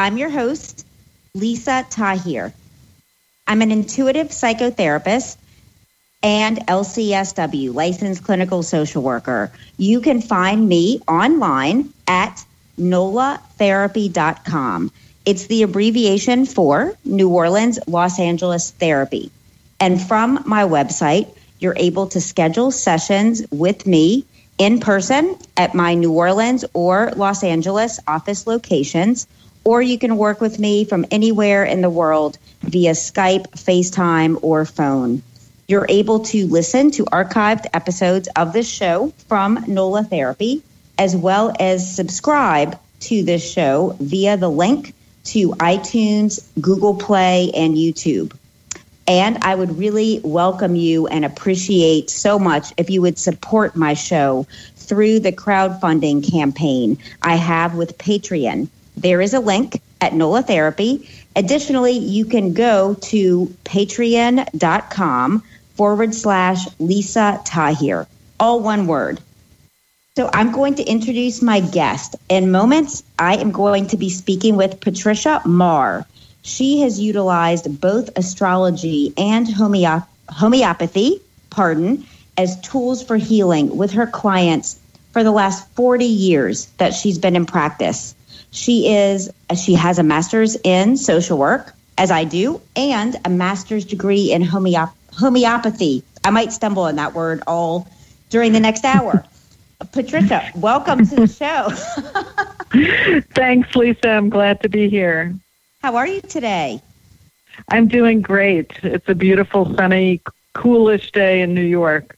I'm your host, Lisa Tahir. I'm an intuitive psychotherapist and LCSW, licensed clinical social worker. You can find me online at nolatherapy.com. It's the abbreviation for New Orleans, Los Angeles Therapy. And from my website, you're able to schedule sessions with me in person at my New Orleans or Los Angeles office locations, or you can work with me from anywhere in the world via Skype, FaceTime, or phone. You're able to listen to archived episodes of this show from NOLA Therapy, as well as subscribe to this show via the link to iTunes, Google Play, and YouTube. And I would really welcome you and appreciate so much if you would support my show through the crowdfunding campaign I have with Patreon. There is a link at NOLA Therapy. Additionally, you can go to patreon.com forward slash Lisa Tahir, all one word. So I'm going to introduce my guest. In moments, I am going to be speaking with Patricia Marr. She has utilized both astrology and homeop- homeopathy, pardon, as tools for healing with her clients for the last 40 years that she's been in practice. She is she has a master's in social work as I do and a master's degree in homeop- homeopathy. I might stumble on that word all during the next hour. Patricia, welcome to the show. Thanks, Lisa. I'm glad to be here. How are you today? I'm doing great. It's a beautiful, sunny, coolish day in New York.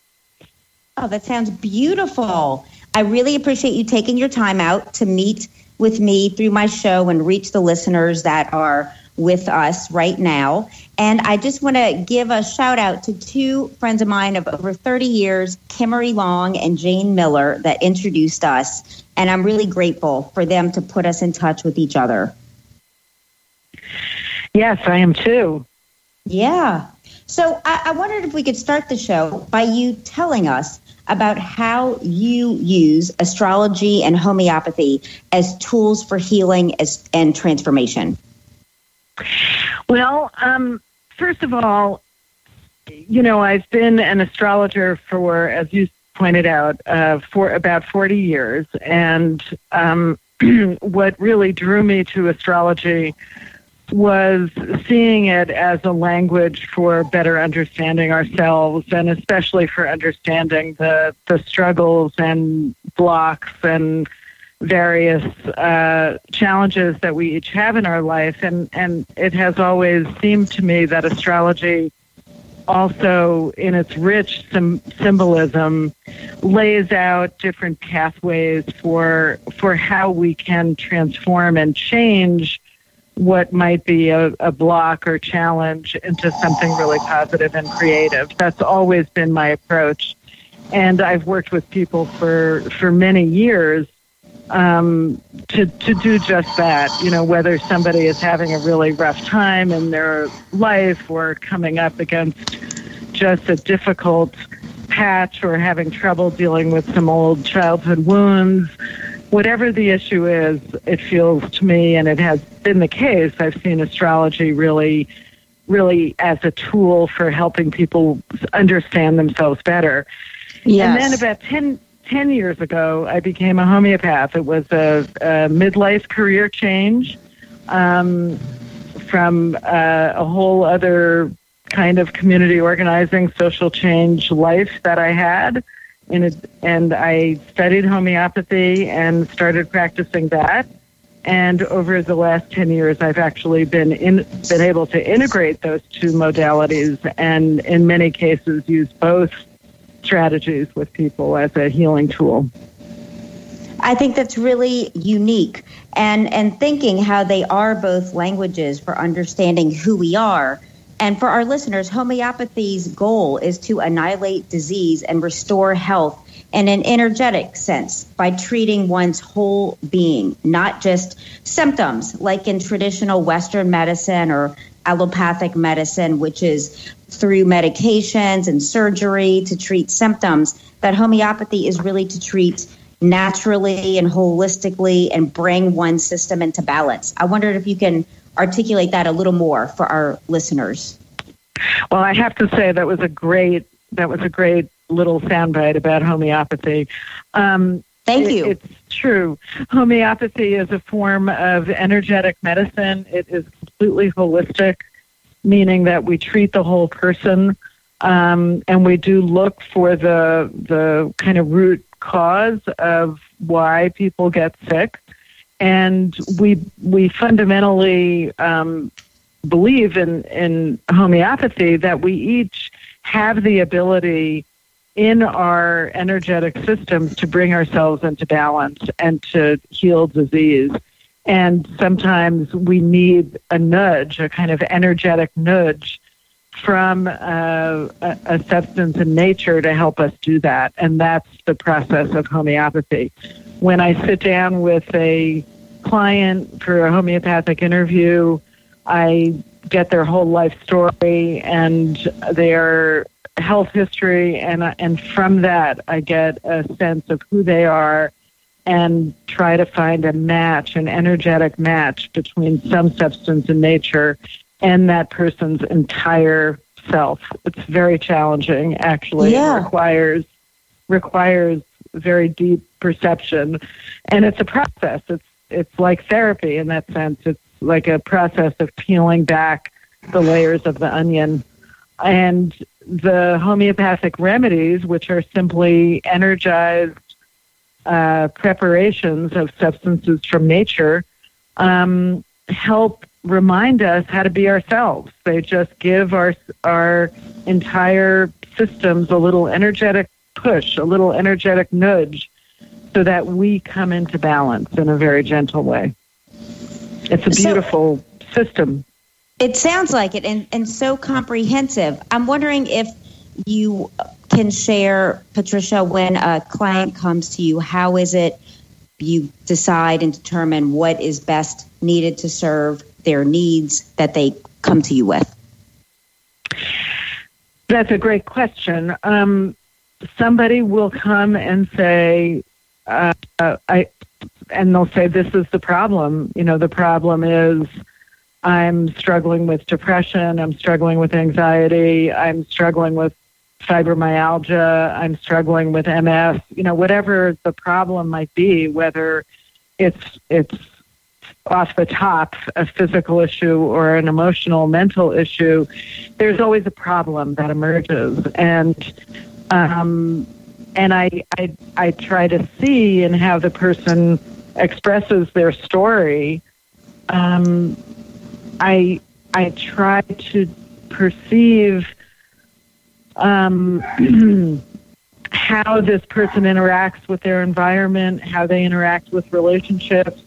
Oh, that sounds beautiful. I really appreciate you taking your time out to meet with me through my show and reach the listeners that are with us right now. And I just want to give a shout out to two friends of mine of over 30 years, Kimmery Long and Jane Miller, that introduced us. And I'm really grateful for them to put us in touch with each other. Yes, I am too. Yeah. So I, I wondered if we could start the show by you telling us about how you use astrology and homeopathy as tools for healing as, and transformation. Well, um, first of all, you know, I've been an astrologer for, as you pointed out, uh, for about 40 years. And um, what really drew me to astrology was seeing it as a language for better understanding ourselves and especially for understanding the, the struggles and blocks and various uh, challenges that we each have in our life. And, and it has always seemed to me that astrology also in its rich symbolism lays out different pathways for for how we can transform and change what might be a, a block or challenge into something really positive and creative. That's always been my approach. And I've worked with people for, for many years um, to, to do just that. You know, whether somebody is having a really rough time in their life or coming up against just a difficult patch or having trouble dealing with some old childhood wounds whatever the issue is, it feels to me, and it has been the case, I've seen astrology really, really as a tool for helping people understand themselves better. Yes. And then about 10, 10 years ago, I became a homeopath. It was a, a midlife career change um, from uh, a whole other kind of community organizing, social change life that I had in a, and I studied homeopathy and started practicing that. And over the last 10 years, I've actually been in, been able to integrate those two modalities and in many cases use both strategies with people as a healing tool. I think that's really unique. and and thinking how they are both languages for understanding who we are. And for our listeners, homeopathy's goal is to annihilate disease and restore health in an energetic sense by treating one's whole being, not just symptoms like in traditional Western medicine or allopathic medicine, which is through medications and surgery to treat symptoms. That homeopathy is really to treat naturally and holistically and bring one system into balance. I wondered if you can articulate that a little more for our listeners. Well, I have to say that was a great that was a great little soundbite about homeopathy. Um, Thank you. It, it's true. Homeopathy is a form of energetic medicine. It is completely holistic, meaning that we treat the whole person, um, and we do look for the the kind of root cause of why people get sick, and we we fundamentally um, believe in in homeopathy that we each have the ability in our energetic systems to bring ourselves into balance and to heal disease. And sometimes we need a nudge, a kind of energetic nudge from uh, a, a substance in nature to help us do that. And that's the process of homeopathy. When I sit down with a client for a homeopathic interview, I get their whole life story and their health history, and and from that I get a sense of who they are, and try to find a match, an energetic match between some substance in nature and that person's entire self. It's very challenging, actually. Yeah. It requires requires very deep perception, and it's a process. It's it's like therapy in that sense. It's like a process of peeling back the layers of the onion. And the homeopathic remedies, which are simply energized uh, preparations of substances from nature, um, help remind us how to be ourselves. They just give our our entire systems a little energetic push, a little energetic nudge, so that we come into balance in a very gentle way. It's a beautiful so, system. It sounds like it and, and so comprehensive. I'm wondering if you can share, Patricia, when a client comes to you, how is it you decide and determine what is best needed to serve their needs that they come to you with? That's a great question. Um, somebody will come and say, uh, I, and they'll say, "This is the problem." You know, the problem is I'm struggling with depression. I'm struggling with anxiety. I'm struggling with fibromyalgia. I'm struggling with MS. You know, whatever the problem might be, whether it's it's off the top a physical issue or an emotional mental issue, there's always a problem that emerges, and um, and I, I I try to see and how the person expresses their story. Um, I I try to perceive um, how this person interacts with their environment, how they interact with relationships,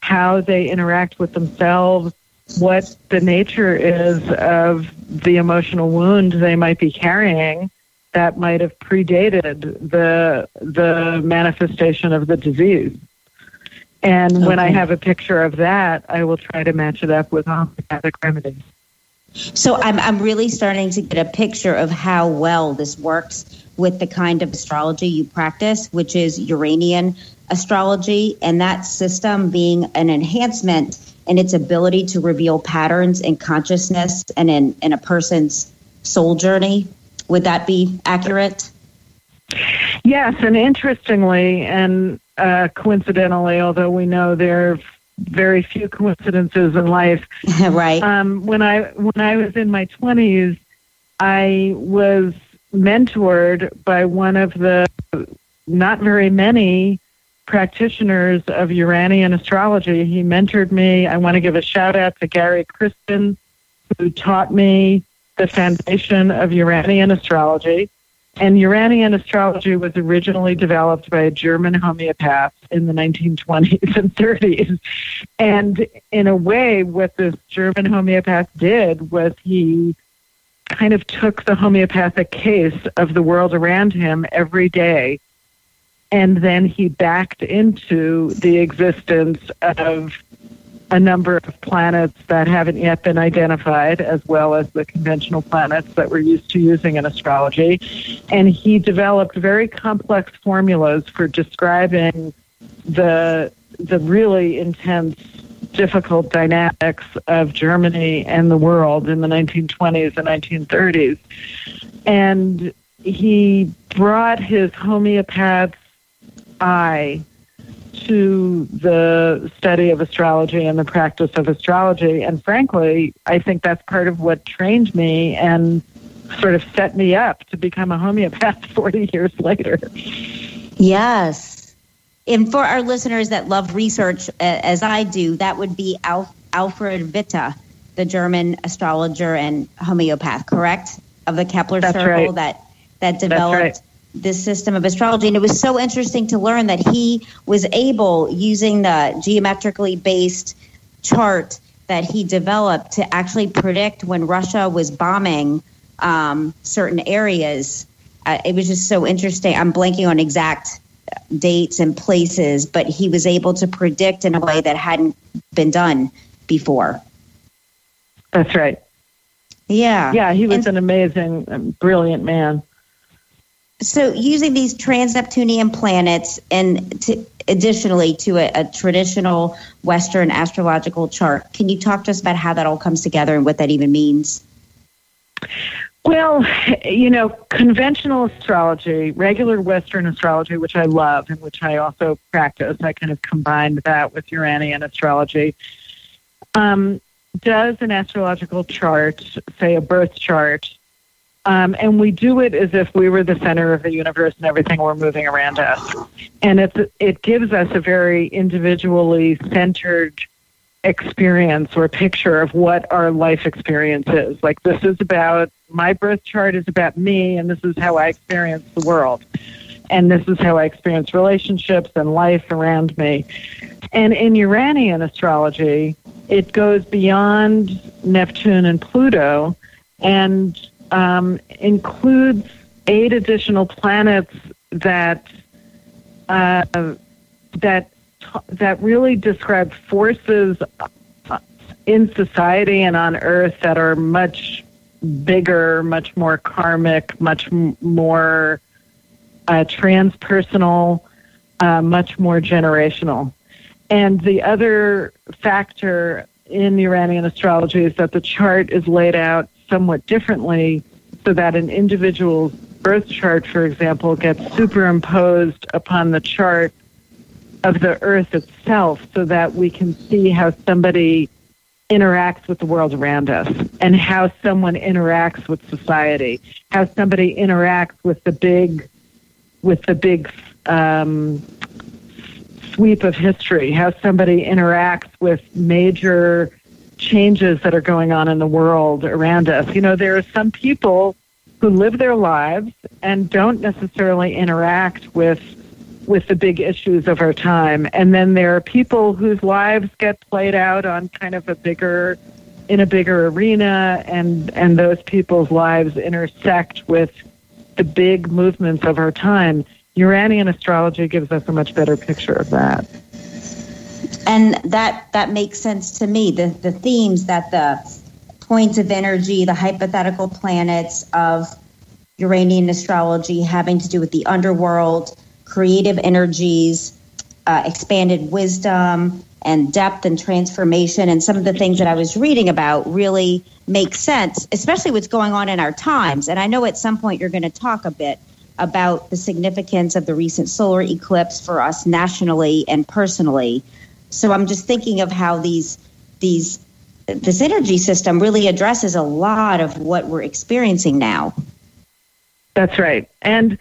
how they interact with themselves, what the nature is of the emotional wound they might be carrying that might have predated the the manifestation of the disease. And okay. when I have a picture of that, I will try to match it up with homeopathic remedies. So I'm I'm really starting to get a picture of how well this works with the kind of astrology you practice, which is Uranian astrology, and that system being an enhancement in its ability to reveal patterns in consciousness and in, in a person's soul journey. Would that be accurate? Yes, and interestingly, and uh, coincidentally, although we know there are very few coincidences in life. right. Um, when I when I was in my twenties, I was mentored by one of the not very many practitioners of Uranian astrology. He mentored me. I want to give a shout out to Gary Kristen, who taught me the foundation of Uranian astrology. And Uranian astrology was originally developed by a German homeopath in the 1920s and 30s. And in a way, what this German homeopath did was he kind of took the homeopathic case of the world around him every day and then he backed into the existence of a number of planets that haven't yet been identified, as well as the conventional planets that we're used to using in astrology. And he developed very complex formulas for describing the the really intense, difficult dynamics of Germany and the world in the 1920s and 1930s. And he brought his homeopath's eye to the study of astrology and the practice of astrology. And frankly, I think that's part of what trained me and sort of set me up to become a homeopath 40 years later. Yes. And for our listeners that love research as I do, that would be Al- Alfred Witte, the German astrologer and homeopath, correct? Of the Kepler That's circle right. that that developed this system of astrology. And it was so interesting to learn that he was able, using the geometrically based chart that he developed, to actually predict when Russia was bombing um, certain areas. Uh, it was just so interesting. I'm blanking on exact dates and places, but he was able to predict in a way that hadn't been done before. That's right. Yeah. Yeah, he was And- an amazing, um, brilliant man. So, using these trans-Neptunian planets, and to, additionally to a, a traditional Western astrological chart, can you talk to us about how that all comes together and what that even means? Well, you know, conventional astrology, regular Western astrology, which I love and which I also practice, I kind of combined that with Uranian astrology, um, does an astrological chart, say a birth chart, um, and we do it as if we were the center of the universe and everything were moving around us. And it's, it gives us a very individually centered experience or picture of what our life experience is. Like this is about my birth chart is about me and this is how I experience the world. And this is how I experience relationships and life around me. And in Uranian astrology, it goes beyond Neptune and Pluto and um, includes eight additional planets that uh, that that really describe forces in society and on Earth that are much bigger, much more karmic, much more uh, transpersonal, uh, much more generational. And the other factor in Uranian astrology is that the chart is laid out somewhat differently so that an individual's birth chart, for example, gets superimposed upon the chart of the earth itself so that we can see how somebody interacts with the world around us and how someone interacts with society, how somebody interacts with the big with the big um, sweep of history, how somebody interacts with major changes that are going on in the world around us. You know, there are some people who live their lives and don't necessarily interact with with the big issues of our time. And then there are people whose lives get played out on kind of a bigger in a bigger arena and and those people's lives intersect with the big movements of our time. Uranian astrology gives us a much better picture of that. And that that makes sense to me. The the themes that the points of energy, the hypothetical planets of Uranian astrology having to do with the underworld, creative energies, uh, expanded wisdom, and depth and transformation, and some of the things that I was reading about really make sense, especially what's going on in our times. And I know at some point you're going to talk a bit about the significance of the recent solar eclipse for us nationally and personally. So I'm just thinking of how these these this energy system really addresses a lot of what we're experiencing now. That's right. And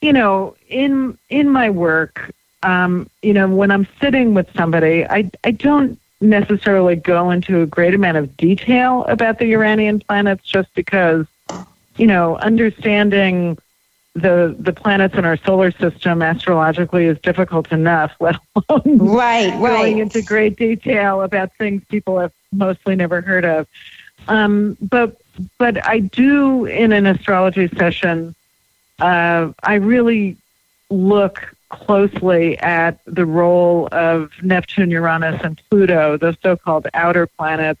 you know, in in my work, um, you know, when I'm sitting with somebody, I I don't necessarily go into a great amount of detail about the Uranian planets just because, you know, understanding the the planets in our solar system astrologically is difficult enough, let alone right, going right. into great detail about things people have mostly never heard of. Um, but but I do in an astrology session, uh, I really look closely at the role of Neptune, Uranus, and Pluto, those so-called outer planets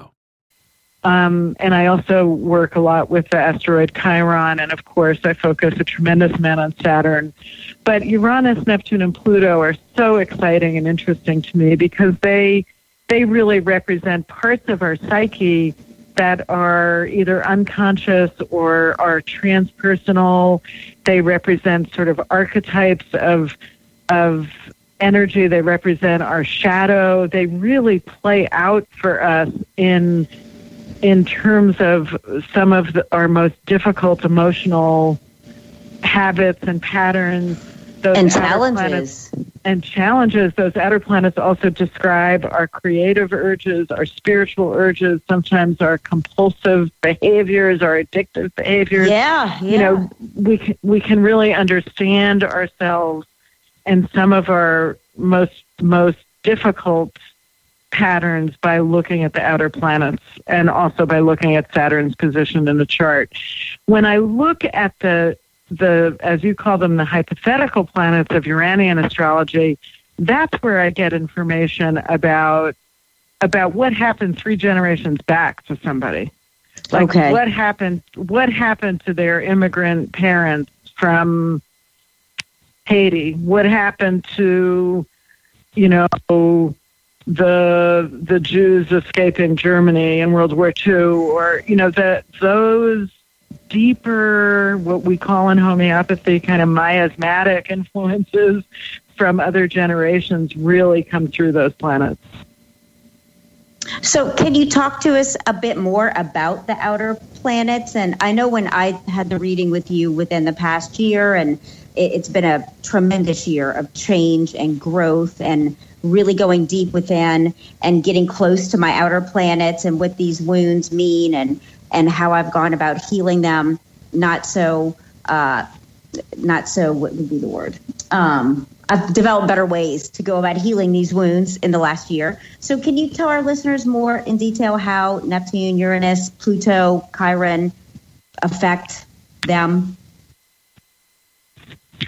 Um, and I also work a lot with the asteroid Chiron, and of course, I focus a tremendous amount on Saturn. But Uranus, Neptune, and Pluto are so exciting and interesting to me because they they really represent parts of our psyche that are either unconscious or are transpersonal. They represent sort of archetypes of of energy. They represent our shadow. They really play out for us in in terms of some of the, our most difficult emotional habits and patterns. Those and challenges. Planets, and challenges. Those outer planets also describe our creative urges, our spiritual urges, sometimes our compulsive behaviors, our addictive behaviors. Yeah, yeah. You know, we can, we can really understand ourselves and some of our most most difficult patterns by looking at the outer planets and also by looking at Saturn's position in the chart. When I look at the the as you call them the hypothetical planets of Uranian astrology, that's where I get information about about what happened three generations back to somebody. Like okay. what happened what happened to their immigrant parents from Haiti? What happened to you know the the Jews escaping Germany in World War II, or you know that those deeper, what we call in homeopathy, kind of miasmatic influences from other generations really come through those planets. So, can you talk to us a bit more about the outer planets? And I know when I had the reading with you within the past year, and it's been a tremendous year of change and growth and really going deep within and getting close to my outer planets and what these wounds mean and and how I've gone about healing them. Not so, uh, not so. What would be the word? Um, I've developed better ways to go about healing these wounds in the last year. So, can you tell our listeners more in detail how Neptune, Uranus, Pluto, Chiron affect them?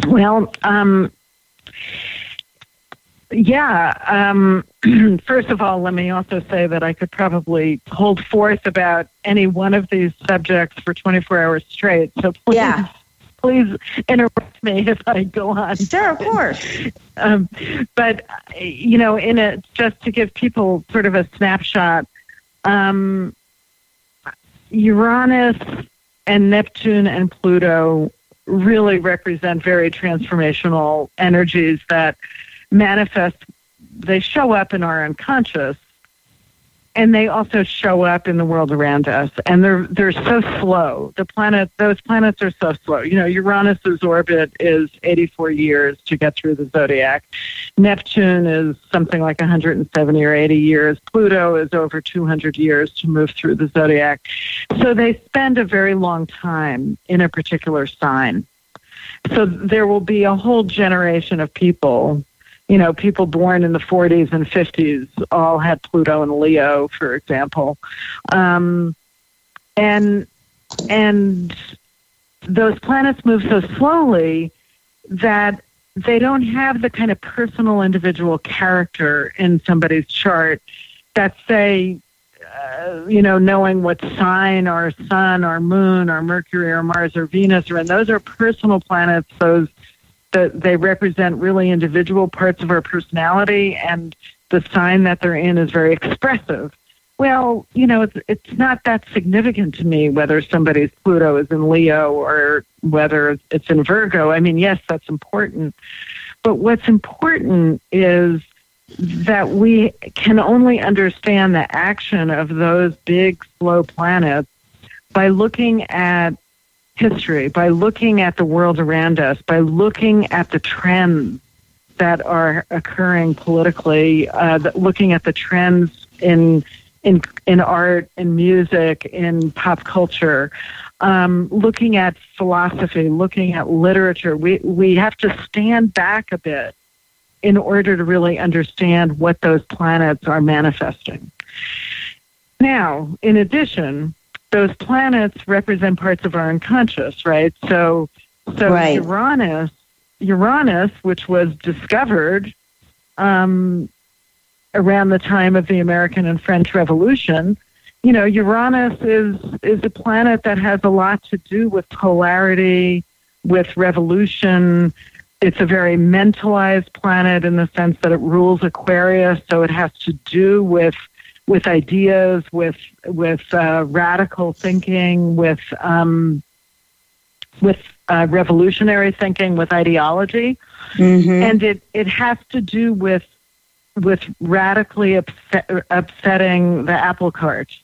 Well, um, yeah. Um, first of all, let me also say that I could probably hold forth about any one of these subjects for 24 hours straight. So please, yeah. please interrupt me if I go on. Sure, of course. um, but you know, in it, just to give people sort of a snapshot, um, Uranus and Neptune and Pluto really represent very transformational energies that manifest, they show up in our unconscious and they also show up in the world around us. And they're they're so slow. The planet those planets are so slow. You know uranus's orbit is 84 years to get through the zodiac. Neptune is something like 170 or 80 years. Pluto is over 200 years to move through the zodiac. So they spend a very long time in a particular sign. So there will be a whole generation of people you know, people born in the 40s and 50s all had Pluto and Leo, for example. Um, and and those planets move so slowly that they don't have the kind of personal individual character in somebody's chart that say uh, you know knowing what sign or sun or moon or mercury or mars or venus are in those are personal planets those that they represent really individual parts of our personality, and the sign that they're in is very expressive. Well, you know, it's it's not that significant to me whether somebody's Pluto is in Leo or whether it's in Virgo. I mean, yes, that's important. But what's important is that we can only understand the action of those big, slow planets by looking at history, by looking at the world around us, by looking at the trends that are occurring politically, uh, looking at the trends in in in art, in music, in pop culture, um, looking at philosophy, looking at literature. We we have to stand back a bit in order to really understand what those planets are manifesting. Now, in addition, those planets represent parts of our unconscious, right? So, so right. Uranus, Uranus, which was discovered um, around the time of the American and French Revolution, you know, Uranus is is a planet that has a lot to do with polarity, with revolution. It's a very mentalized planet in the sense that it rules Aquarius, so it has to do with with ideas, with with uh, radical thinking, with um, with uh, revolutionary thinking, with ideology, mm-hmm. and it it has to do with with radically upset, upsetting the apple cart.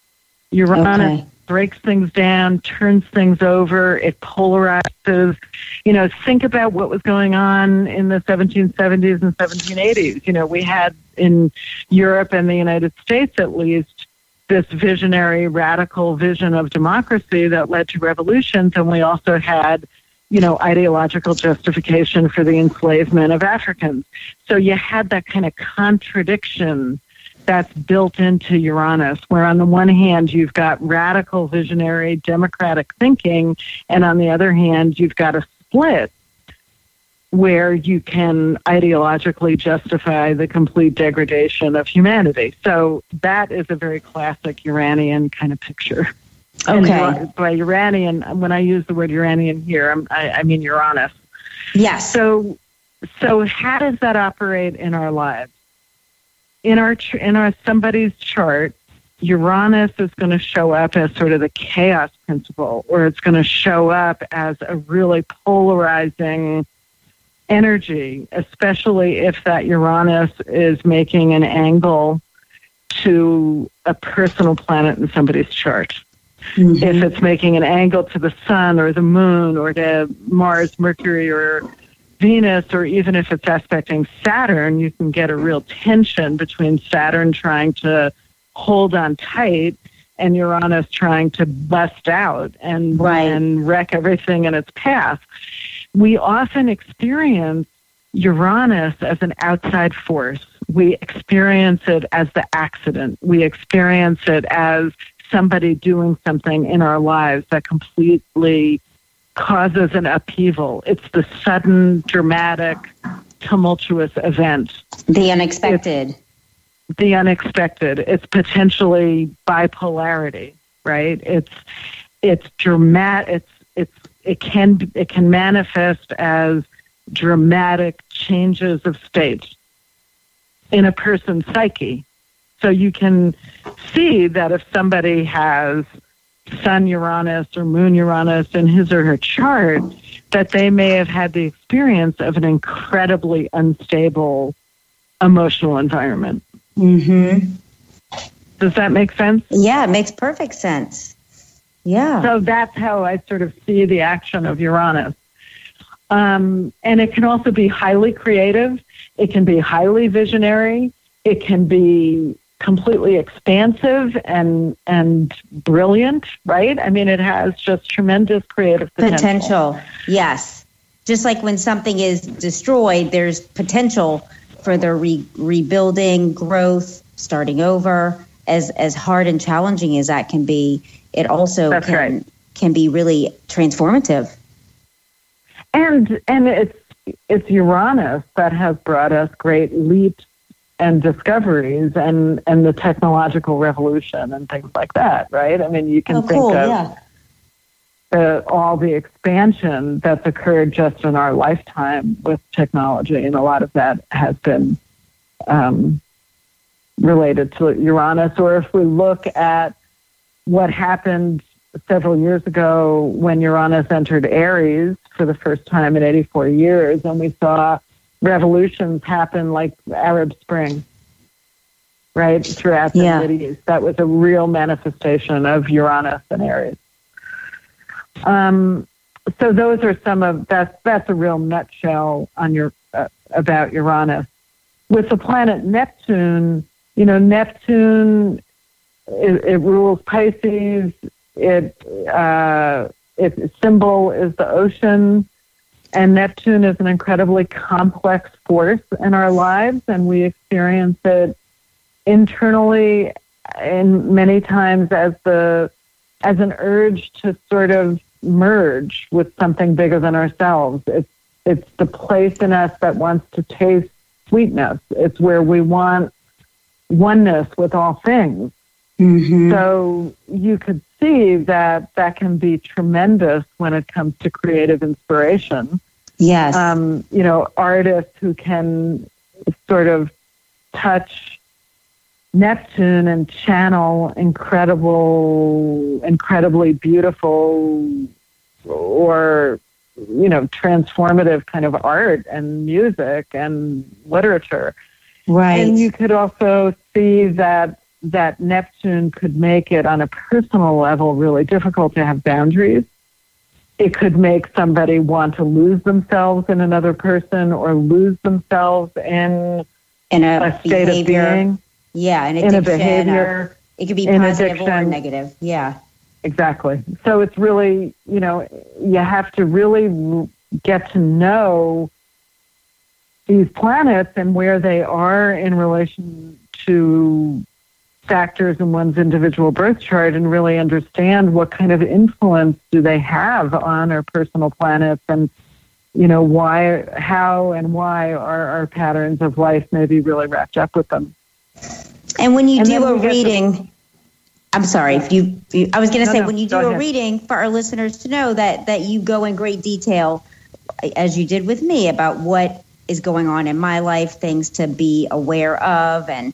Uranus okay. Breaks things down, turns things over, it polarizes. You know, think about what was going on in the 1770s and 1780s. You know, we had in Europe and the United States at least this visionary, radical vision of democracy that led to revolutions, and we also had you know, ideological justification for the enslavement of Africans. So you had that kind of contradiction that's built into Uranus, where on the one hand you've got radical visionary democratic thinking, and on the other hand you've got a split where you can ideologically justify the complete degradation of humanity. So that is a very classic Uranian kind of picture. Okay. And by Uranian, when I use the word Uranian here, I'm, I, I mean Uranus. Yes. So, so how does that operate in our lives? In our in our somebody's chart, Uranus is going to show up as sort of the chaos principle, or it's going to show up as a really polarizing energy, especially if that Uranus is making an angle to a personal planet in somebody's chart. Mm-hmm. If it's making an angle to the sun or the moon or to Mars, Mercury, or Venus, or even if it's aspecting Saturn, you can get a real tension between Saturn trying to hold on tight and Uranus trying to bust out and, right. and wreck everything in its path. We often experience Uranus as an outside force. We experience it as the accident. We experience it as somebody doing something in our lives that completely causes an upheaval. It's the sudden, dramatic, tumultuous event. The unexpected. It's the unexpected. It's potentially bipolarity, right? It's it's dramatic. It's it's it can it can manifest as dramatic changes of state in a person's psyche. So you can see that if somebody has Sun Uranus or Moon Uranus in his or her chart, that they may have had the experience of an incredibly unstable emotional environment. Mm-hmm. Does that make sense? Yeah, it makes perfect sense. Yeah. So that's how I sort of see the action of Uranus. Um, and it can also be highly creative. It can be highly visionary. It can be completely expansive and and brilliant, right? I mean, it has just tremendous creative potential. Potential, yes. Just like when something is destroyed, there's potential for the re- rebuilding, growth, starting over. As as hard and challenging as that can be, it also That's can right. can be really transformative. And and it's it's Uranus that has brought us great leaps and discoveries and and the technological revolution and things like that, right? I mean, you can oh, think cool, of yeah. the, all the expansion that's occurred just in our lifetime with technology, and a lot of that has been um, related to Uranus, or if we look at what happened several years ago when Uranus entered Aries for the first time in 84 years, and we saw revolutions happen like Arab Spring, right, throughout the Yeah. Middle East. That was a real manifestation of Uranus and Aries. Um, so those are some of that's that's a real nutshell on your uh, about Uranus. With the planet Neptune, you know Neptune it, it rules Pisces. It uh, its symbol is the ocean, and Neptune is an incredibly complex force in our lives, and we experience it internally and many times as the as an urge to sort of merge with something bigger than ourselves. It's it's the place in us that wants to taste sweetness. It's where we want oneness with all things. Mm-hmm. So you could see that that can be tremendous when it comes to creative inspiration. Yes. Um, you know, artists who can sort of touch Neptune and channel incredible, incredibly beautiful or, you know, transformative kind of art and music and literature. right. And you could also see that that Neptune could make it on a personal level really difficult to have boundaries. It could make somebody want to lose themselves in another person or lose themselves in in a, a state of being, Yeah, an in addiction. a or- behavior. it could be in positive or negative. Yeah. Exactly. So it's really, you know, you have to really get to know these planets and where they are in relation to factors in one's individual birth chart and really understand what kind of influence do they have on our personal planets and you know why how and why are our patterns of life maybe really wrapped up with them And when you And do a get to- reading, I'm sorry. If you, you I was going to No, say no, when you do a ahead. reading for our listeners to know that that you go in great detail, as you did with me, about what is going on in my life, things to be aware of, and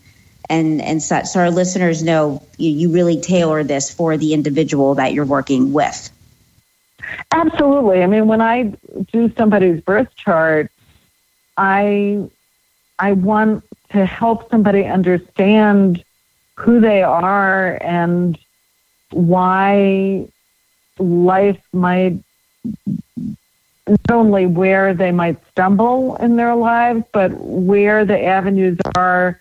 and and such. So our listeners know you, you really tailor this for the individual that you're working with. Absolutely. I mean, when I do somebody's birth chart, I I want to help somebody understand who they are and why life might not only where they might stumble in their lives, but where the avenues are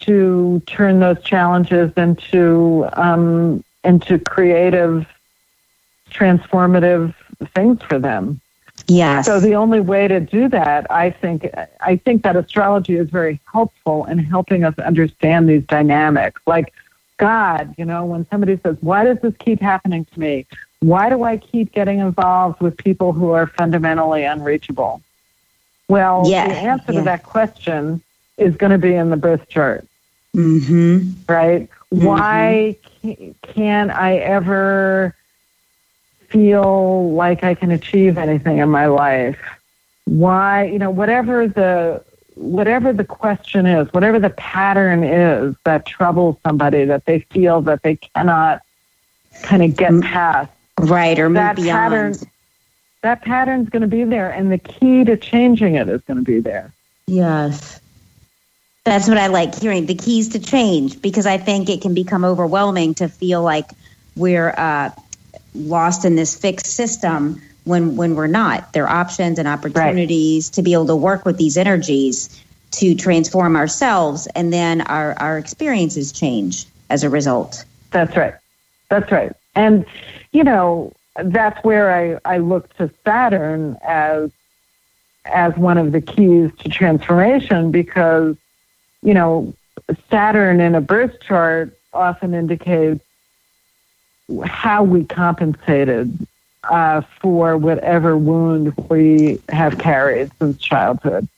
to turn those challenges into um, into creative transformative things for them. Yes. So the only way to do that, I think, I think that astrology is very helpful in helping us understand these dynamics. Like God, you know, when somebody says, "Why does this keep happening to me? Why do I keep getting involved with people who are fundamentally unreachable?" Well, Yeah, the answer yeah. to that question is going to be in the birth chart mm-hmm. right? Why can't I ever feel like I can achieve anything in my life? Why, you know, whatever the whatever the question is, whatever the pattern is that troubles somebody that they feel that they cannot kind of get Mm. past, Right. Or move that beyond. pattern that pattern's going to be there and the key to changing it is going to be there. Yes. That's what I like hearing the keys to change because I think it can become overwhelming to feel like we're uh, lost in this fixed system when when we're not. There are options and opportunities to be able to work with these energies to transform ourselves, and then our our experiences change as a result. That's right. That's right. And, you know, that's where I, I look to Saturn as as one of the keys to transformation because, you know, Saturn in a birth chart often indicates how we compensated uh, for whatever wound we have carried since childhood.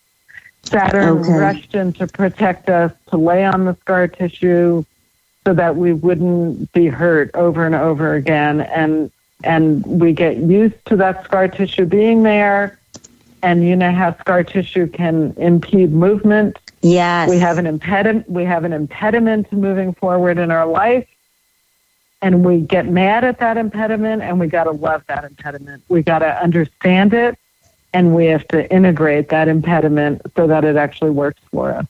Saturn Okay. rushed in to protect us, to lay on the scar tissue so that we wouldn't be hurt over and over again. And and we get used to that scar tissue being there. And you know how scar tissue can impede movement Yes. We have an impediment. We have an impediment to moving forward in our life, and we get mad at that impediment, and we got to love that impediment. We got to understand it, and we have to integrate that impediment so that it actually works for us.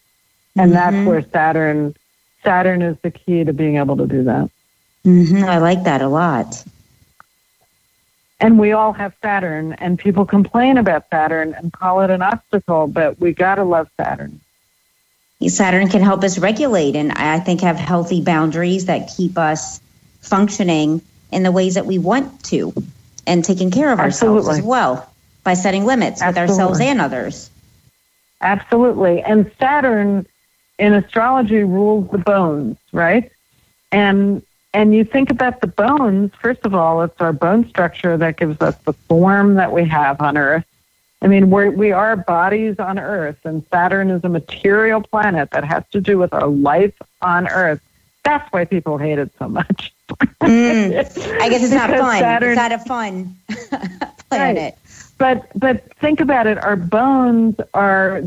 And that's Mhm. where Saturn Saturn is the key to being able to do that. hmm I like that a lot. And we all have Saturn, and people complain about Saturn and call it an obstacle, but we got to love Saturn. Saturn can help us regulate and I think have healthy boundaries that keep us functioning in the ways that we want to and taking care of ourselves as well by setting limits with ourselves and others. Absolutely. And Saturn in astrology rules the bones, right? And and you think about the bones, first of all, it's our bone structure that gives us the form that we have on Earth. I mean, we're, we are bodies on Earth, and Saturn is a material planet that has to do with our life on Earth. That's why people hate it so much. Mm. I guess it's not fun. Saturn- it's not a fun planet. but but think about it. Our bones are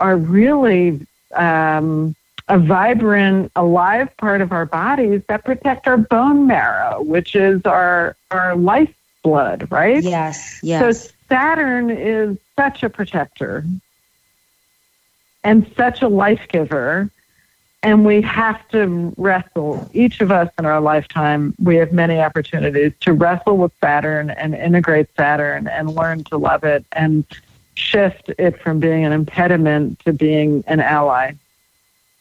are really um, a vibrant, alive part of our bodies that protect our bone marrow, which is our our lifeblood, right? Yes, yes. So Saturn is such a protector and such a life giver. And we have to wrestle, each of us in our lifetime, we have many opportunities to wrestle with Saturn and integrate Saturn and learn to love it and shift it from being an impediment to being an ally.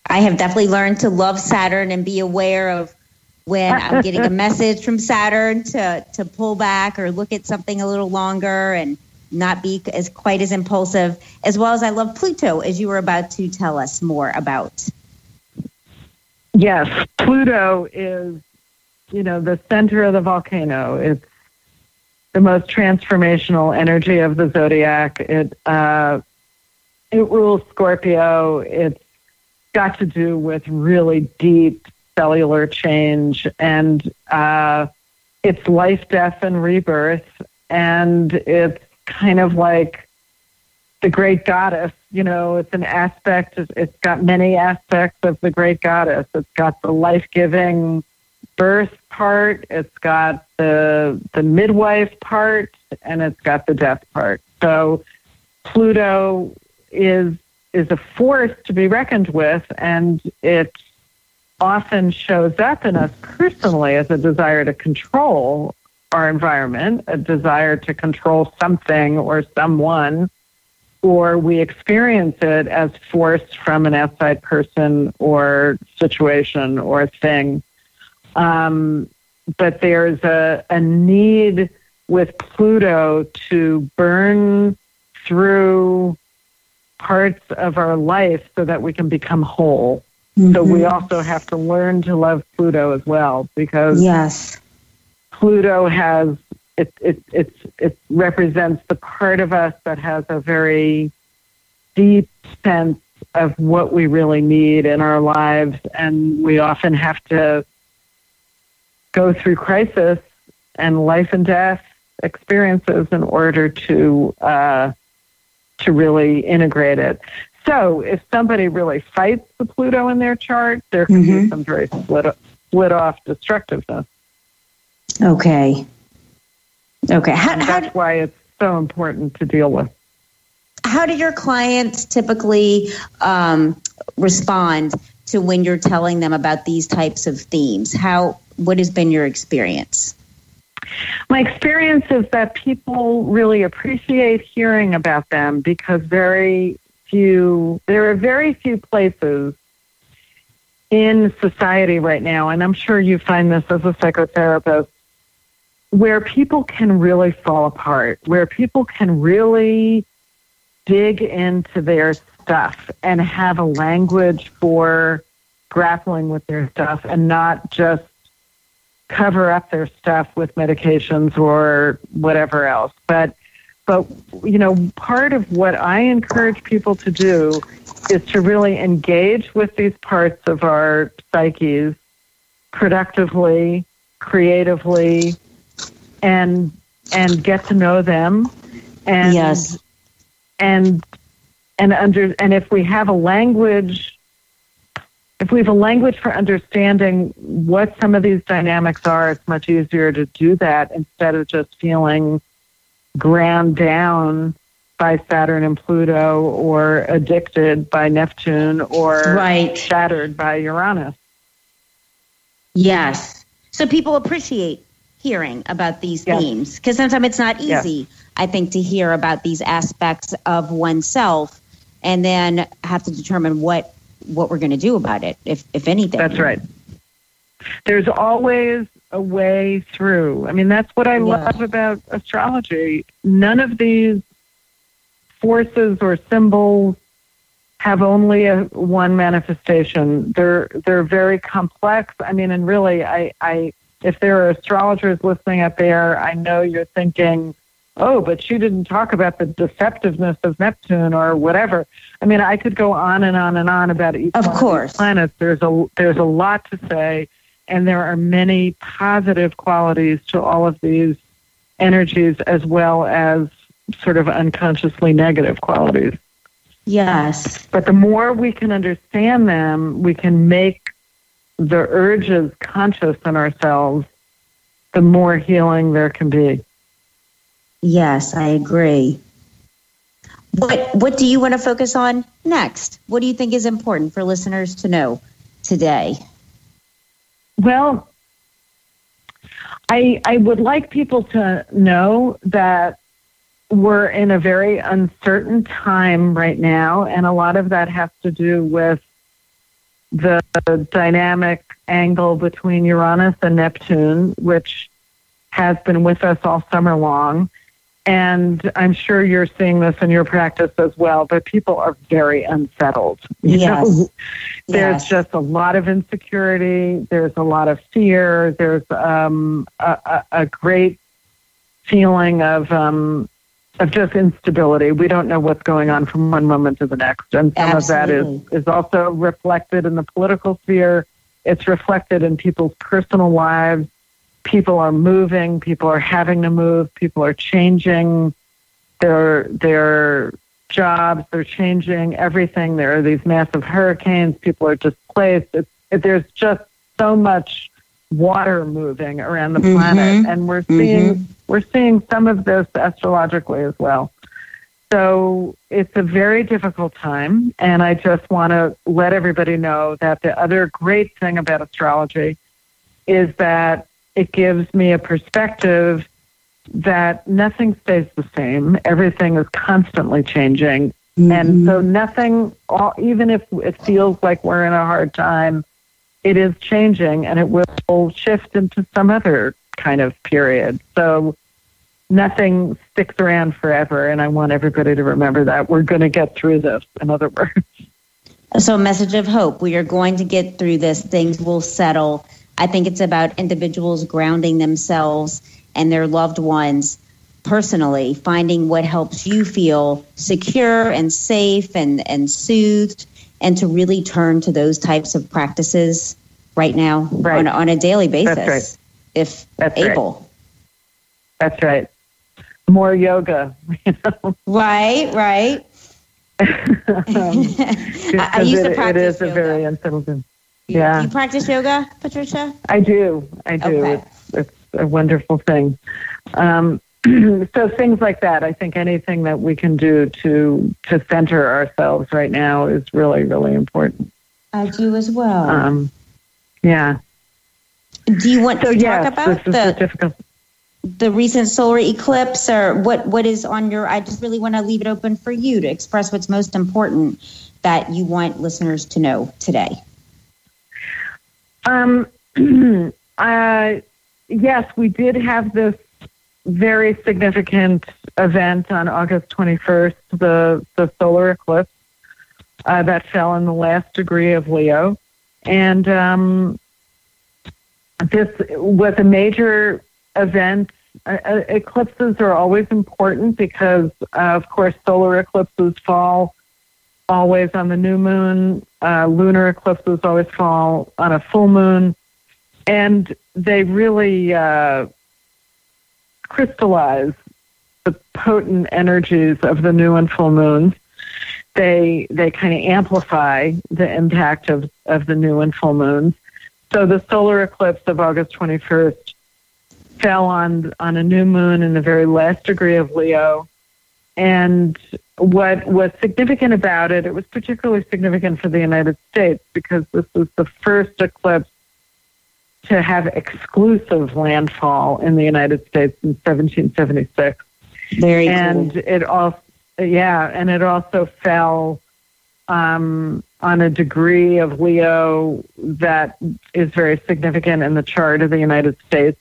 I have definitely learned to love Saturn and be aware of when I'm getting a message from Saturn to to pull back or look at something a little longer and not be as quite as impulsive. As well as I love Pluto, as you were about to tell us more about. Yes, Pluto is, you know, the center of the volcano. It's the most transformational energy of the zodiac. It uh, it rules Scorpio. It's got to do with really deep cellular change, and uh, it's life, death, and rebirth, and it's kind of like the great goddess. You know, it's an aspect. It's got many aspects of the great goddess. It's got the life-giving birth part. It's got the the midwife part, and it's got the death part. So Pluto is is a force to be reckoned with, and it often shows up in us personally as a desire to control our environment, a desire to control something or someone, or we experience it as force from an outside person or situation or thing. Um, but there's a, a need with Pluto to burn through parts of our life so that we can become whole. So we also have to learn to love Pluto as well because Yes. Pluto has it it it it represents the part of us that has a very deep sense of what we really need in our lives and we often have to go through crisis and life and death experiences in order to uh, to really integrate it. So if somebody really fights the Pluto in their chart, there can be Mhm. some very split split off destructiveness. Okay. Okay. How, And how, that's why it's so important to deal with. how do your clients typically um, respond to when you're telling them about these types of themes? How what has been your experience? My experience is that people really appreciate hearing about them because very few, there are very few places in society right now, and I'm sure you find this as a psychotherapist, where people can really fall apart, where people can really dig into their stuff and have a language for grappling with their stuff and not just cover up their stuff with medications or whatever else. But but you know, part of what I encourage people to do is to really engage with these parts of our psyches productively, creatively, and and get to know them and Yes. and and under and if we have a language if we have a language for understanding what some of these dynamics are, it's much easier to do that instead of just feeling ground down by Saturn and Pluto or addicted by Neptune or Right. shattered by Uranus. Yes. So people appreciate hearing about these Yes. themes because sometimes it's not Yes. easy, I think, to hear about these aspects of oneself and then have to determine what what we're going to do about it, if if anything. That's right. There's always a way through. I mean, that's what I Yeah. love about astrology. None of these forces or symbols have only a one manifestation. They're they're very complex. I mean, and really, I, I if there are astrologers listening up there, I know you're thinking, oh, but she didn't talk about the deceptiveness of Neptune or whatever. I mean, I could go on and on and on about each Of course. planets. There's a there's a lot to say, and there are many positive qualities to all of these energies, as well as sort of unconsciously negative qualities. Yes. But the more we can understand them, we can make the urges conscious in ourselves. The more healing there can be. Yes, I agree. What what do you want to focus on next? What do you think is important for listeners to know today? Well, I I would like people to know that we're in a very uncertain time right now, and a lot of that has to do with the dynamic angle between Uranus and Neptune, which has been with us all summer long. And I'm sure you're seeing this in your practice as well, but people are very unsettled. you Yes. know? There's Yes. just a lot of insecurity. There's a lot of fear. There's um, a, a, great feeling of um, of just instability. We don't know what's going on from one moment to the next, and some of that is is also reflected in the political sphere. It's reflected in people's personal lives. People are moving. People are having to move. People are changing their their jobs. They're changing everything. There are these massive hurricanes. People are displaced. It's, it, there's just so much water moving around the mm-hmm. planet, and we're mm-hmm. seeing we're seeing some of this astrologically as well. So it's a very difficult time, and I just want to let everybody know that the other great thing about astrology is that it gives me a perspective that nothing stays the same. Everything is constantly changing. And so mm-hmm. nothing, all- even if it feels like we're in a hard time, it is changing and it will shift into some other kind of period. So nothing sticks around forever. And I want everybody to remember that we're going to get through this, in other words. So, a message of hope. We are going to get through this. Things will settle. I think it's about individuals grounding themselves and their loved ones personally, finding what helps you feel secure and safe and, and soothed, and to really turn to those types of practices right now Right. on, a- on a daily basis, That's right. if That's right. able. That's right. More yoga, you know. Right, right. Um, I, I used to it, it practice is a yoga. very unsettled yeah. You practice yoga, Patricia? I do. I do. Okay. It's, it's a wonderful thing. Um, so things like that. I think anything that we can do to to center ourselves right now is really really important. I do as well. Um, yeah. do you want So to yes, talk about the the recent solar eclipse or what, what is on your I just really want to leave it open for you to express what's most important that you want listeners to know today. Um, uh, yes, we did have this very significant event on August 21st, the, the solar eclipse uh, that fell in the last degree of Leo. And um, this was a major event. Uh, uh, eclipses are always important because, uh, of course, solar eclipses fall always on the new moon. Uh, lunar eclipses always fall on a full moon. And they really uh, crystallize the potent energies of the new and full moons. they they kind of amplify the impact of, of the new and full moons. So the solar eclipse of August 21st fell on on a new moon in the very last degree of Leo. And what was significant about it, it was particularly significant for the United States because this was the first eclipse to have exclusive landfall in the United States in 1776. Very and cool. it also, yeah, and it also fell um, on a degree of Leo that is very significant in the chart of the United States.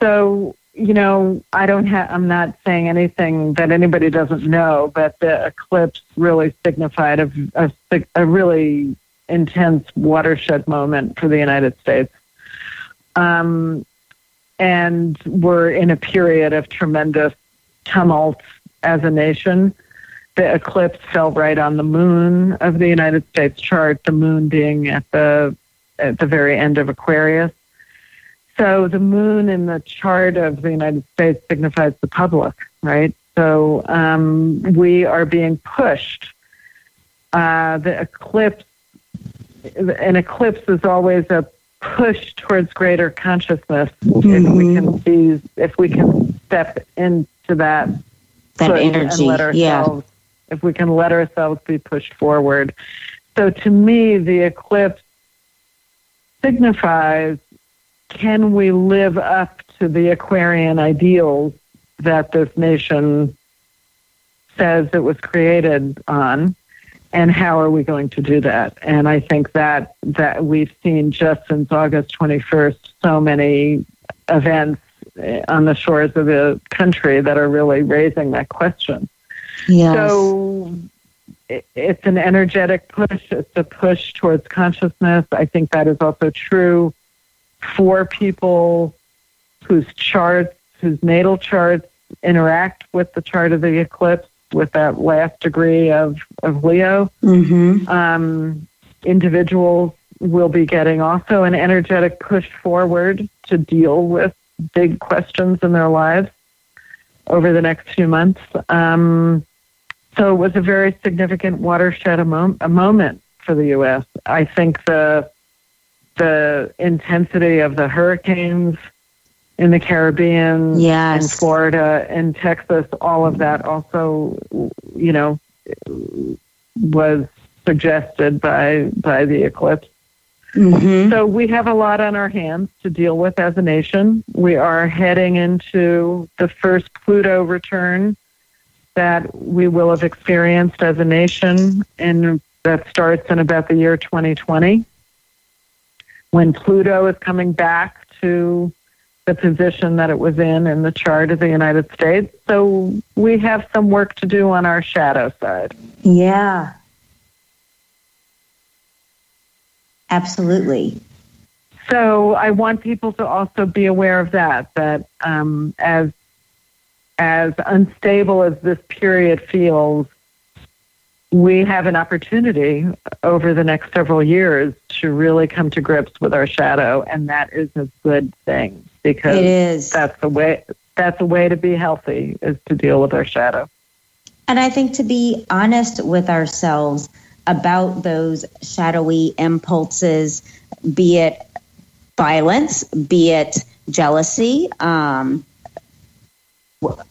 So, you know, I don't have, I'm not saying anything that anybody doesn't know, but the eclipse really signified a, a, a really intense watershed moment for the United States. Um, and we're in a period of tremendous tumult as a nation. The eclipse fell right on the moon of the United States chart, the moon being at the at the very end of Aquarius. So the moon in the chart of the United States signifies the public, right? So um, we are being pushed. Uh, the eclipse, an eclipse is always a push towards greater consciousness mm-hmm. if we can see, if we can step into that that energy, and let yeah. if we can let ourselves be pushed forward. So to me, the eclipse signifies can we live up to the Aquarian ideals that this nation says it was created on? And how are we going to do that? And I think that that we've seen just since August 21st so many events eh, on the shores of the country that are really raising that question. Yes. So it's an energetic push. It's a push towards consciousness. I think that is also true for people whose charts, whose natal charts interact with the chart of the eclipse, with that last degree of, of Leo. Mm-hmm. Um, individuals will be getting also an energetic push forward to deal with big questions in their lives over the next few months. Um, so it was a very significant watershed a, mo- a moment for the U.S. I think the the intensity of the hurricanes in the Caribbean, yes. in Florida, in Texas, all of that also, you know, was suggested by by the eclipse. Mm-hmm. So we have a lot on our hands to deal with as a nation. We are heading into the first Pluto return that we will have experienced as a nation, and that starts in about the year 2020 when Pluto is coming back to the position that it was in in the chart of the United States. So we have some work to do on our shadow side. Yeah. Absolutely. So I want people to also be aware of that. That um, as as unstable as this period feels, we have an opportunity over the next several years to really come to grips with our shadow, and that is a good thing because it is. that's the way that's a way to be healthy is to deal with our shadow. And I think to be honest with ourselves about those shadowy impulses, be it violence, be it jealousy, um,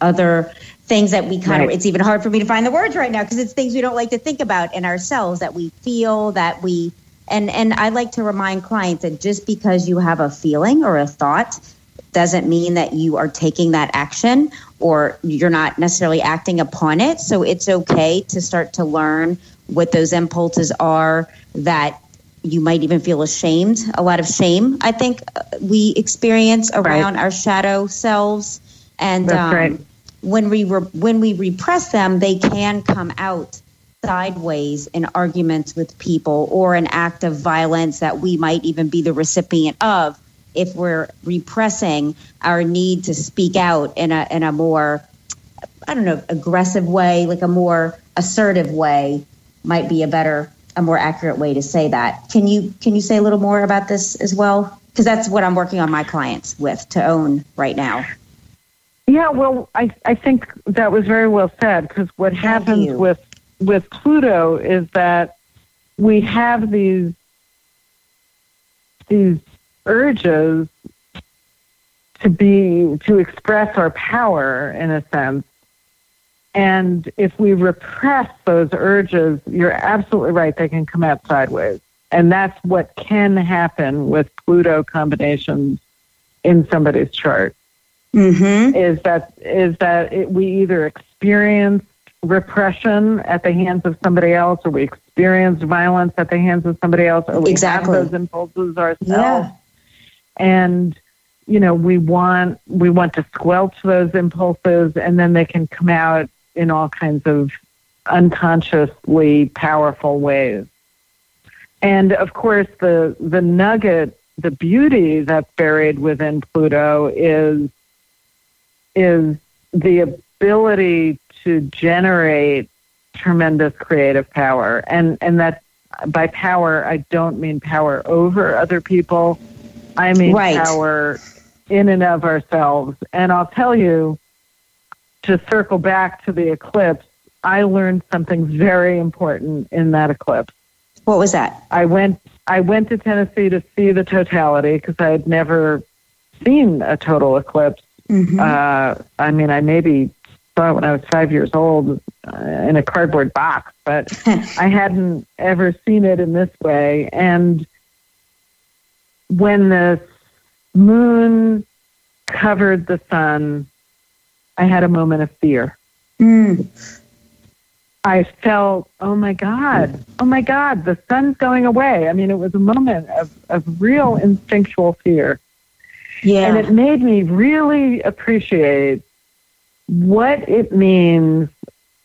other things that we kind Right. of, it's even hard for me to find the words right now because it's things we don't like to think about in ourselves that we feel that we, and, and I like to remind clients that just because you have a feeling or a thought doesn't mean that you are taking that action or you're not necessarily acting upon it. So it's okay to start to learn what those impulses are that you might even feel ashamed. A lot of shame, I think, uh, we experience around our shadow selves. And um, right. When we re- when we repress them, they can come out sideways in arguments with people or an act of violence that we might even be the recipient of if we're repressing our need to speak out in a in a more I don't know aggressive way, like a more assertive way, might be a better a more accurate way to say that. Can you can you say a little more about this as well? Because that's what I'm working on my clients with to own right now. Yeah, well, I I think that was very well said because what happens you. with with Pluto is that we have these these urges to be to express our power in a sense. And if we repress those urges you're absolutely right they can come out sideways. And that's what can happen with pluto combinations in somebody's chart Mm-hmm. is that is that it, we either experience repression at the hands of somebody else or we experience violence at the hands of somebody else or we Exactly. have those impulses ourselves Yeah. and you know we want we want to squelch those impulses and then they can come out in all kinds of unconsciously powerful ways and of course the the nugget the beauty that's buried within pluto is is the ability to generate tremendous creative power. And and that by power I don't mean power over other people. I mean Right. power in and of ourselves. And I'll tell you to circle back to the eclipse I learned something very important in that eclipse. What was that? I went I went to Tennessee to see the totality because I had never seen a total eclipse Mhm. uh, I mean, I maybe saw it when I was five years old uh, in a cardboard box, but I hadn't ever seen it in this way. And when the moon covered the sun, I had a moment of fear. Mm. I felt, oh my God, oh my God, the sun's going away. I mean, it was a moment of, of real instinctual fear. Yeah. And it made me really appreciate what it means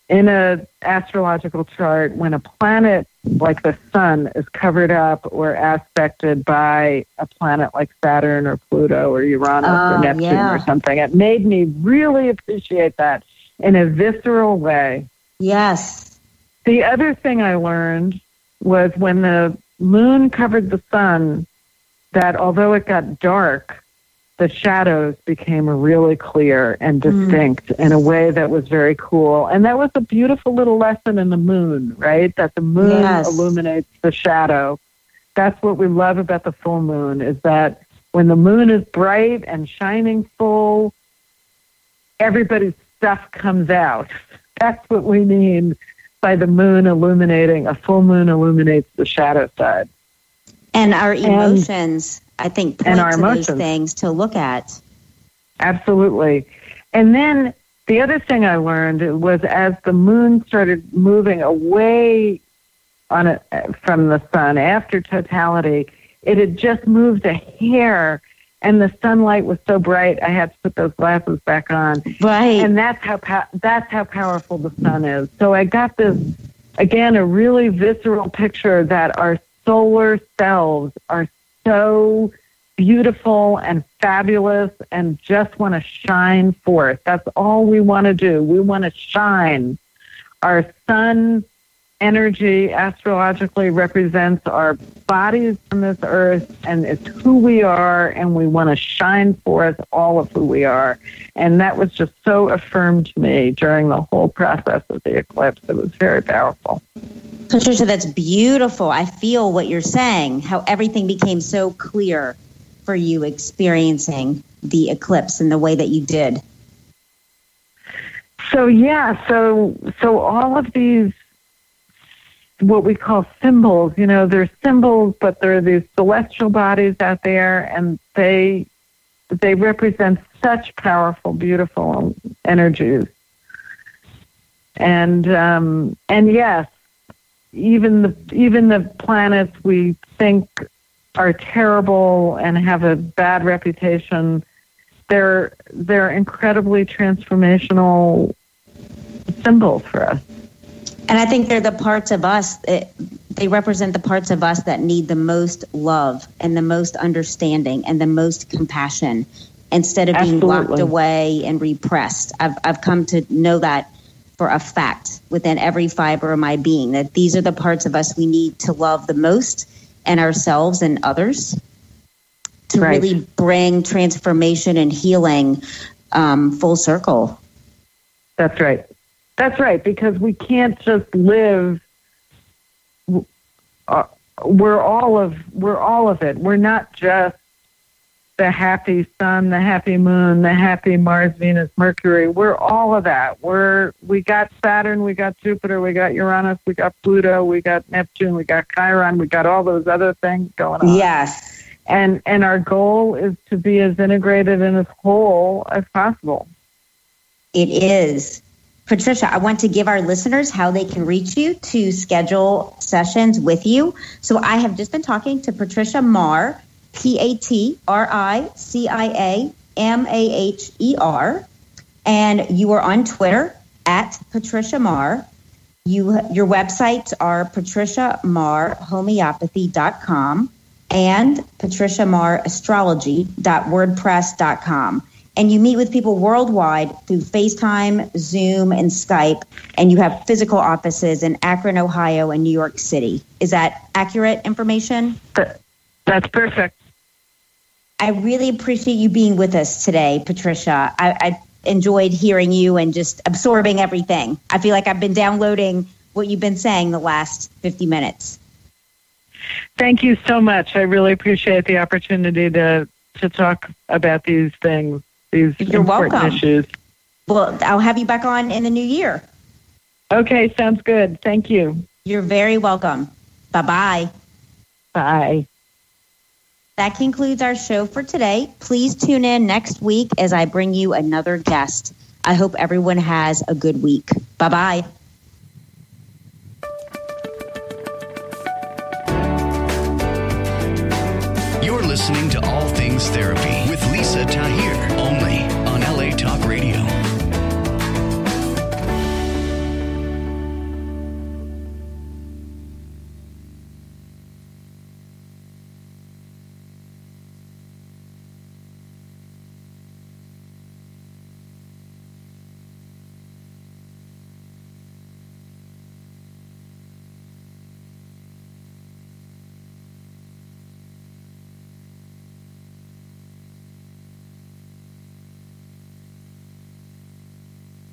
in a astrological chart when a planet like the sun is covered up or aspected by a planet like Saturn or Pluto or Uranus Oh, or ah, Neptune yeah. or something. It made me really appreciate that in a visceral way. yes. The other thing I learned was when the moon covered the sun, that although it got dark, the shadows became really clear and mm. distinct in a way that was very cool. And that was a beautiful little lesson in the moon, right? That the moon Yes. illuminates the shadow. That's what we love about the full moon is that when the moon is bright and shining full, everybody's stuff comes out. That's what we mean by the moon illuminating. A full moon illuminates the shadow side. And our emotions, I think, point and our to those emotions. things to look at. Absolutely. And then the other thing I learned was as the moon started moving away on it from the sun after totality, it had just moved a hair and the sunlight was so bright I had to put those glasses back on. Right. and that's how that's how powerful the sun is. So I got this again a really visceral picture that our solar selves are so beautiful and fabulous and just want to shine forth. That's all we want to do. We want to shine. Our sun energy astrologically represents our bodies on this earth and it's who we are and we want to shine forth all of who we are. And that was just so affirmed to me during the whole process of the eclipse. It was very powerful. Patricia, that's beautiful. I feel what you're saying, how everything became so clear for you experiencing the eclipse in the way that you did. So yeah, so so all of these what we call symbols, you know, they're symbols, but there are these celestial bodies out there and they they represent such powerful, beautiful energies. And um and yes, even the even the planets we think are terrible and have a bad reputation, they're they're incredibly transformational symbols for us. And I think they're the parts of us, that, they represent the parts of us that need the most love and the most understanding and the most compassion instead of being locked away and repressed. I've, I've come to know that for a fact within every fiber of my being that these are the parts of us we need to love the most and ourselves and others to Right. really bring transformation and healing um, full circle. That's right. That's right, because we can't just live. Uh, we're all of we're all of it. We're not just the happy sun, the happy moon, the happy Mars, Venus, Mercury. We're all of that. We're we got Saturn, we got Jupiter, we got Uranus, we got Pluto, we got Neptune, we got Chiron, we got all those other things going on. Yes. And and our goal is to be as integrated and as whole as possible. It is. Patricia, I want to give our listeners how they can reach you to schedule sessions with you. So I have just been talking to Patricia Maher P A T R I C I A M A H E R. And you are on Twitter at Patricia Maher. You, your websites are patriciamaherhomeopathy.com and patriciamaherastrology.wordpress.com. And you meet with people worldwide through FaceTime, Zoom, and Skype. And you have physical offices in Akron, Ohio, and New York City. Is that accurate information? That's perfect. I really appreciate you being with us today, Patricia. I, I enjoyed hearing you and just absorbing everything. I feel like I've been downloading what you've been saying the last 50 minutes. Thank you so much. I really appreciate the opportunity to to talk about these things, these You're important welcome. issues. Well, I'll have you back on in the new year. Okay, sounds good. Thank you. You're very welcome. Bye bye bye. That concludes our show for today. Please tune in next week as I bring you another guest. I hope everyone has a good week. Bye bye. You're listening to All Things Therapy with Lisa Tahir,